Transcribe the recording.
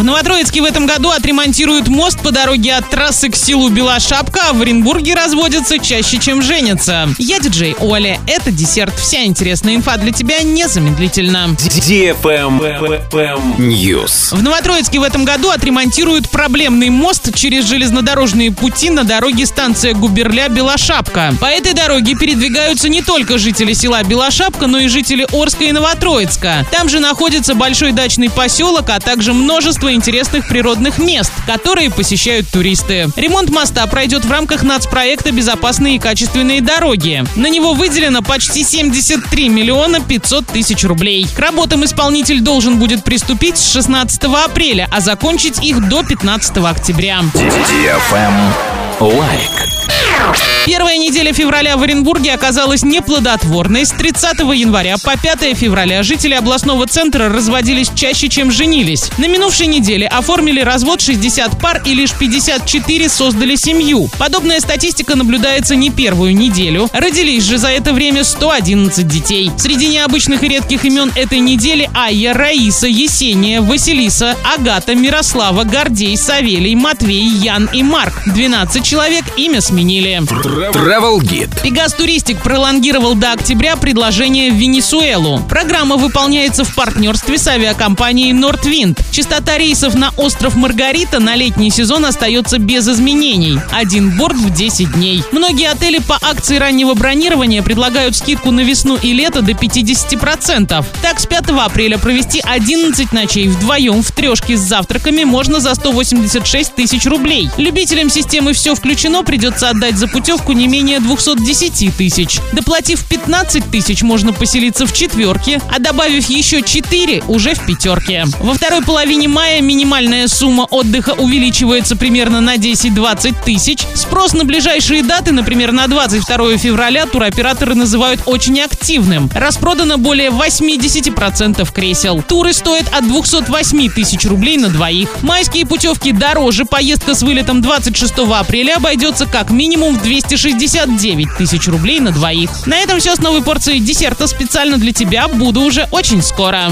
В Новотроицке в этом году отремонтируют мост по дороге от трассы к селу Белошапка, а в Оренбурге разводятся чаще, чем женятся. Я диджей Оля. Это десерт. Вся интересная инфа для тебя незамедлительно. News. В Новотроицке в этом году отремонтируют проблемный мост через железнодорожные пути на дороге станция Губерля-Белошапка. По этой дороге передвигаются не только жители села Белошапка, но и жители Орска и Новотроицка. Там же находится большой дачный поселок, а также множество интересных природных мест, которые посещают туристы. Ремонт моста пройдет в рамках нацпроекта «Безопасные и качественные дороги». На него выделено почти 73 миллиона 500 тысяч рублей. К работам исполнитель должен будет приступить с 16 апреля, а закончить их до 15 октября. Лайк. Первая неделя февраля в Оренбурге оказалась неплодотворной. С 30 января по 5 февраля жители областного центра разводились чаще, чем женились. На минувшей неделе оформили развод 60 пар и лишь 54 создали семью. Подобная статистика наблюдается не первую неделю. Родились же за это время 111 детей. Среди необычных и редких имен этой недели Айя, Раиса, Есения, Василиса, Агата, Мирослава, Гордей, Савелий, Матвей, Ян и Марк. 12 человек имя сменили. Travel Guide. Пегас Туристик пролонгировал до октября предложение в Венесуэлу. Программа выполняется в партнерстве с авиакомпанией Nordwind. Частота рейсов на остров Маргарита на летний сезон остается без изменений. Один борт в 10 дней. Многие отели по акции раннего бронирования предлагают скидку на весну и лето до 50%. Так, с 5 апреля провести 11 ночей вдвоем в трешке с завтраками можно за 186 тысяч рублей. Любителям системы «Все включено» придется отдать за путевку не менее 210 тысяч. Доплатив 15 тысяч, можно поселиться в четверке, а добавив еще 4 уже в пятерке. Во второй половине мая минимальная сумма отдыха увеличивается примерно на 10-20 тысяч. Спрос на ближайшие даты, например, на 22 февраля, туроператоры называют очень активным. Распродано более 80% кресел. Туры стоят от 208 тысяч рублей на двоих. Майские путевки дороже. Поездка с вылетом 26 апреля обойдется как минимум в 269 тысяч рублей на двоих. На этом все с новой порцией десерта специально для тебя. Буду уже очень скоро.